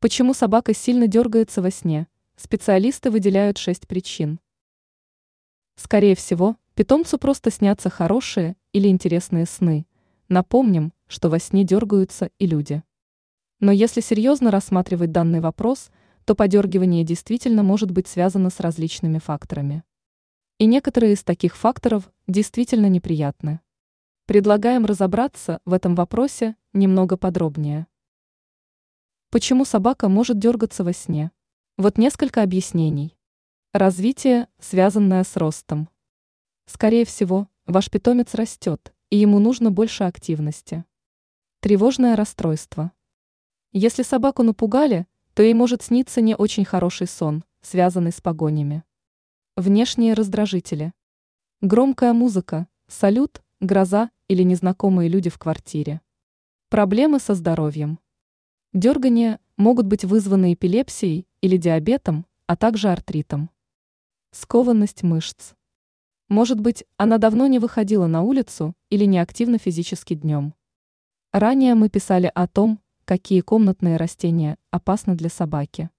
Почему собака сильно дергается во сне? Специалисты выделяют шесть причин. Скорее всего, питомцу просто снятся хорошие или интересные сны. Напомним, что во сне дергаются и люди. Но если серьезно рассматривать данный вопрос, то подергивание действительно может быть связано с различными факторами. И некоторые из таких факторов действительно неприятны. Предлагаем разобраться в этом вопросе немного подробнее. Почему собака может дергаться во сне? Вот несколько объяснений. Развитие, связанное с ростом. Скорее всего, ваш питомец растет, и ему нужно больше активности. Тревожное расстройство. Если собаку напугали, то ей может сниться не очень хороший сон, связанный с погонями. Внешние раздражители. Громкая музыка, салют, гроза или незнакомые люди в квартире. Проблемы со здоровьем. Дергания могут быть вызваны эпилепсией или диабетом, а также артритом. Скованность мышц. Может быть, она давно не выходила на улицу или не активна физически днем. Ранее мы писали о том, какие комнатные растения опасны для собаки.